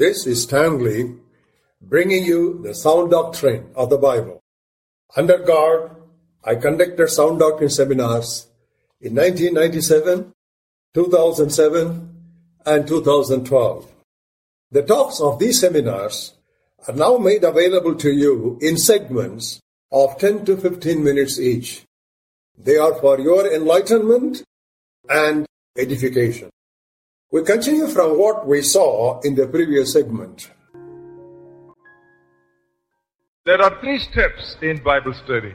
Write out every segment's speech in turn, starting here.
This is Stanley bringing you the sound doctrine of the Bible. Under God, I conducted sound doctrine seminars in 1997, 2007, and 2012. The talks of these seminars are now made available to you in segments of 10 to 15 minutes each. They are for your enlightenment and edification. We continue from what we saw in the previous segment. There are three steps in Bible study.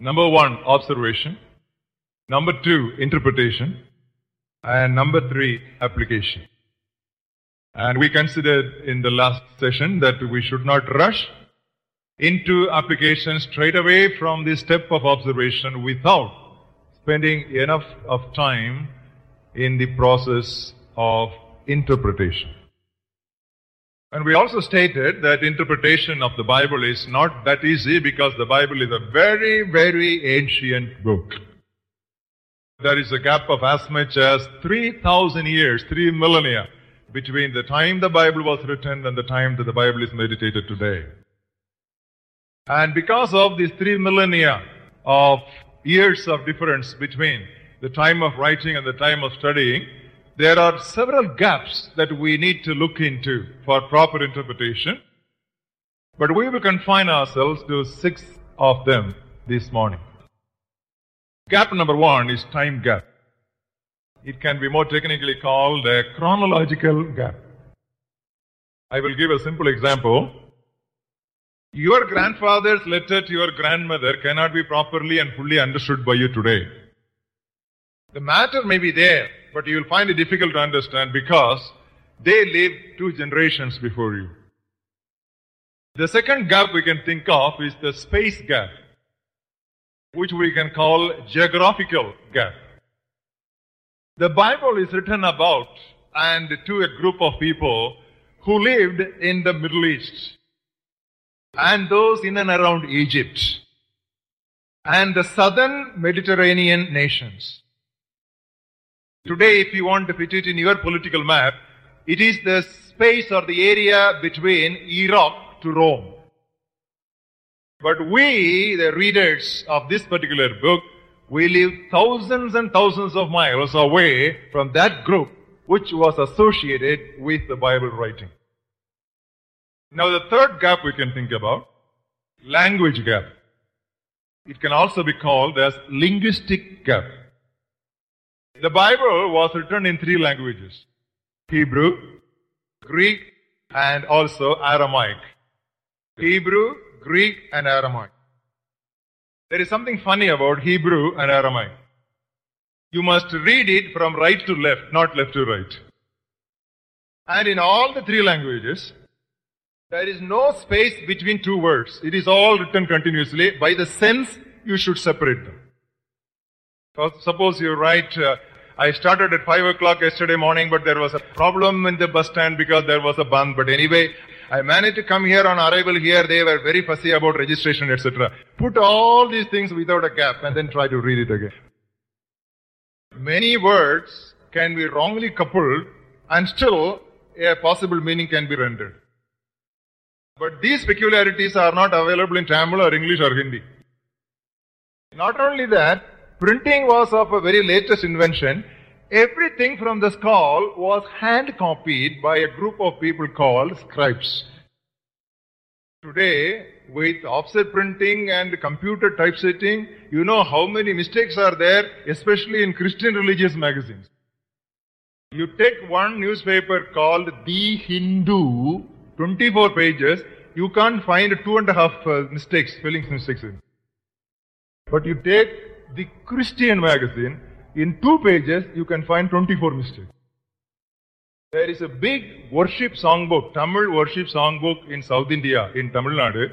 Number one, observation. Number two, interpretation. And number three, application. And we considered in the last session that we should not rush into application straight away from the step of observation without spending enough of time in the process of interpretation. And we also stated that interpretation of the Bible is not that easy because the Bible is a very, very ancient book. There is a gap of as much as 3,000 years, 3 millennia between the time the Bible was written and the time that the Bible is meditated today. And because of these three millennia of years of difference between the time of writing and the time of studying, there are several gaps that we need to look into for proper interpretation. But we will confine ourselves to six of them this morning. Gap number one is time gap. It can be more technically called a chronological gap. I will give a simple example. Your grandfather's letter to your grandmother cannot be properly and fully understood by you today. The matter may be there, but you will find it difficult to understand because they lived two generations before you. The second gap we can think of is the space gap, which we can call geographical gap. The Bible is written about and to a group of people who lived in the Middle East and those in and around Egypt and the southern Mediterranean nations. Today, if you want to fit it in your political map, it is the space or the area between Iraq to Rome. But we, the readers of this particular book, we live thousands and thousands of miles away from that group which was associated with the Bible writing. Now the third gap we can think about, language gap. It can also be called as linguistic gap. The Bible was written in three languages. Hebrew, Greek, and also Aramaic. Hebrew, Greek, and Aramaic. There is something funny about Hebrew and Aramaic. You must read it from right to left, not left to right. And in all the three languages, there is no space between two words. It is all written continuously. By the sense, you should separate them. Suppose you write, uh, I started at 5 o'clock yesterday morning, but there was a problem in the bus stand because there was a band. But anyway, I managed to come here on arrival here. They were very fussy about registration, etc. Put all these things without a gap and then try to read it again. Many words can be wrongly coupled and still a possible meaning can be rendered. But these peculiarities are not available in Tamil or English or Hindi. Not only that, printing was of a very latest invention. Everything from the scroll was hand copied by a group of people called scribes. Today, with offset printing and computer typesetting, you know how many mistakes are there, especially in Christian religious magazines. You take one newspaper called The Hindu, 24 pages, you can't find two and a half uh, mistakes, spelling mistakes. But you take the Christian magazine, in two pages, you can find 24 mistakes. There is a big worship songbook, Tamil worship songbook in South India, in Tamil Nadu.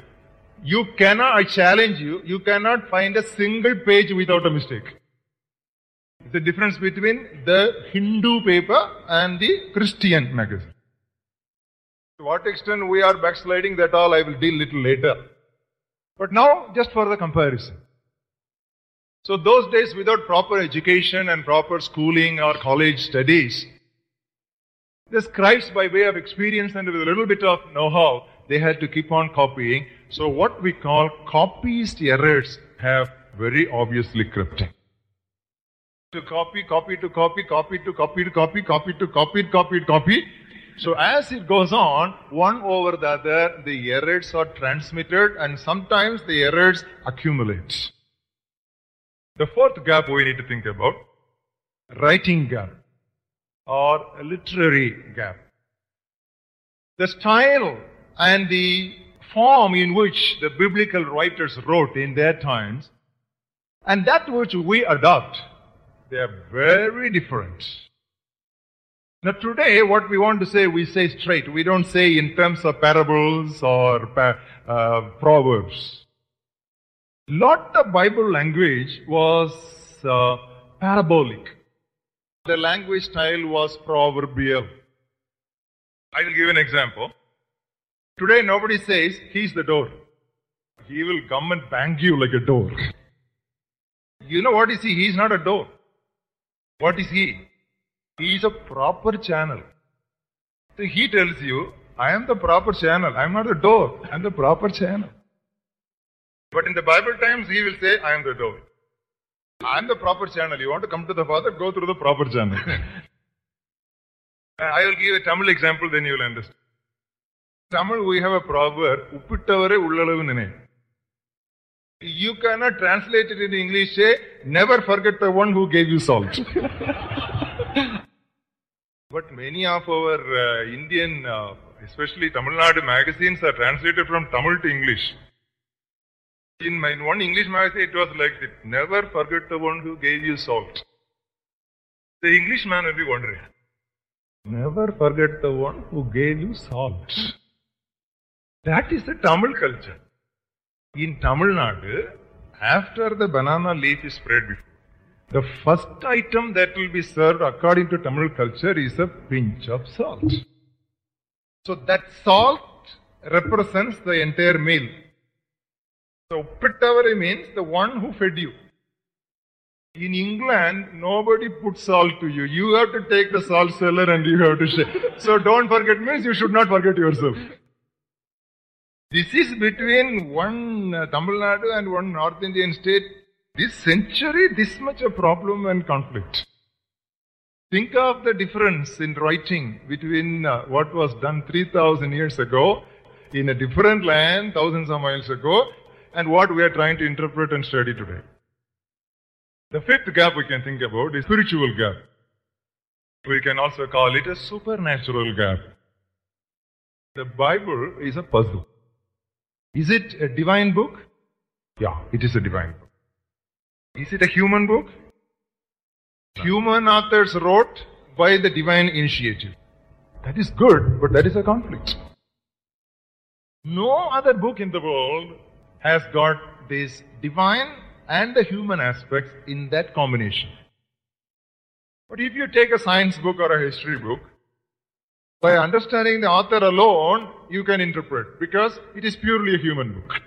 You cannot, I challenge you, you cannot find a single page without a mistake. The difference between the Hindu paper and the Christian magazine. To what extent we are backsliding, that all I will deal little later. But now, just for the comparison. So those days without proper education and proper schooling or college studies, The scribes, by way of experience and with a little bit of know-how, they had to keep on copying. So what we call copyist errors have very obviously crept in. To copy, copy to copy, copy to copy to copy, copy to copy, copy, to copy. So as it goes on, one over the other, the errors are transmitted and sometimes the errors accumulate. The fourth gap we need to think about, writing gap or literary gap. The style and the form in which the biblical writers wrote in their times and that which we adopt, they are very different. Now today, what we want to say, we say straight. We don't say in terms of parables or uh, proverbs. Lot of Bible language was uh, parabolic. The language style was proverbial. I will give an example. Today nobody says, he's the door. He will come and bang you like a door. You know what is he? He's not a door. What is he? He is a proper channel. So he tells you, I am the proper channel. I am not the door. I am the proper channel. But in the Bible times, he will say, I am the door. I am the proper channel. You want to come to the Father, go through the proper channel. I will give a Tamil example, then you will understand. Tamil, we have a proverb, You cannot translate it in English, Say, never forget the one who gave you salt. but many of our uh, Indian, uh, especially Tamil Nadu magazines are translated from Tamil to English. In my one English magazine, it was like this, never forget the one who gave you salt. The Englishman will be wondering, never forget the one who gave you salt. That is the Tamil culture. In Tamil Nadu, after the banana leaf is spread before, the first item that will be served according to Tamil culture is a pinch of salt. So that salt represents the entire meal. So Pittavari means the one who fed you. In England, nobody puts salt to you. You have to take the salt cellar and you have to share. So don't forget means you should not forget yourself. This is between one uh, Tamil Nadu and one North Indian state. This century, this much a problem and conflict. Think of the difference in writing between uh, what was done 3000 years ago in a different land, thousands of miles ago, and what we are trying to interpret and study today. The fifth gap we can think about is spiritual gap. We can also call it a supernatural gap. The Bible is a puzzle. Is it a divine book? Yeah, it is a divine book. Is it a human book? Human authors wrote by the divine initiative. That is good, but that is a conflict. No other book in the world has got this divine and the human aspects in that combination. But if you take a science book or a history book, by understanding the author alone, you can interpret because it is purely a human book.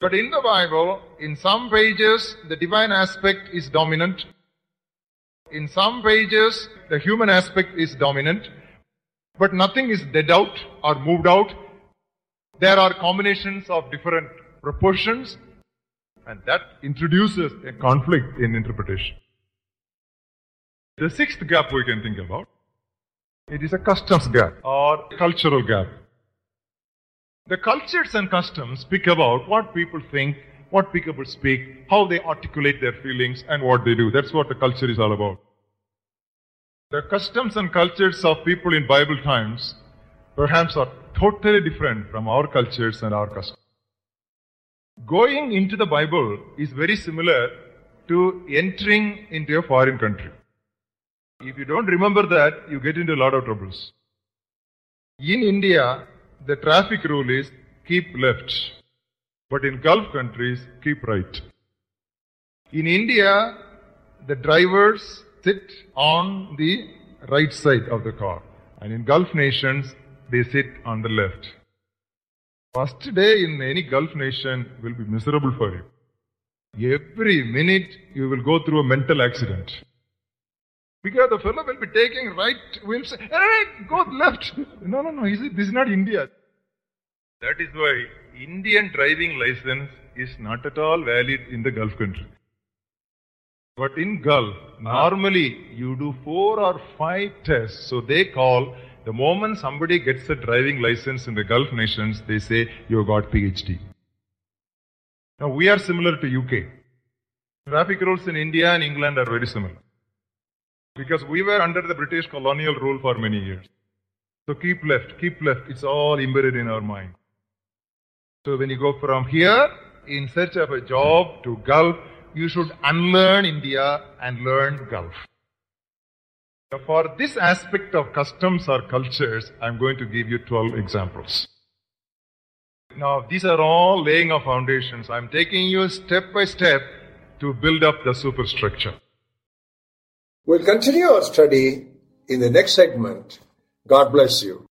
But in the Bible, in some pages, the divine aspect is dominant. In some pages, the human aspect is dominant. But nothing is dead out or moved out. There are combinations of different proportions, and that introduces a conflict in interpretation. The sixth gap we can think about it is a customs gap or cultural gap. The cultures and customs speak about what people think, what people speak, how they articulate their feelings, and what they do. That's what the culture is all about. The customs and cultures of people in Bible times perhaps are totally different from our cultures and our customs. Going into the Bible is very similar to entering into a foreign country. If you don't remember that, you get into a lot of troubles. In India, the traffic rule is keep left. But in Gulf countries, keep right. In India, the drivers sit on the right side of the car. And in Gulf nations, they sit on the left. First day in any Gulf nation will be miserable for you. Every minute you will go through a mental accident. Because the fellow will be taking right, will say, hey, go left. No, no, no, this is not India. That is why Indian driving license is not at all valid in the Gulf country. But in Gulf, normally you do four or five tests. So they call the moment somebody gets a driving license in the Gulf nations, they say you got PhD. Now we are similar to UK. Traffic rules in India and England are very similar. Because we were under the British colonial rule for many years. So keep left, keep left. It's all embedded in our mind. So when you go from here in search of a job to Gulf, you should unlearn India and learn Gulf. For this aspect of customs or cultures, I'm going to give you 12 examples. Now, these are all laying of foundations. I'm taking you step by step to build up the superstructure. We'll continue our study in the next segment. God bless you.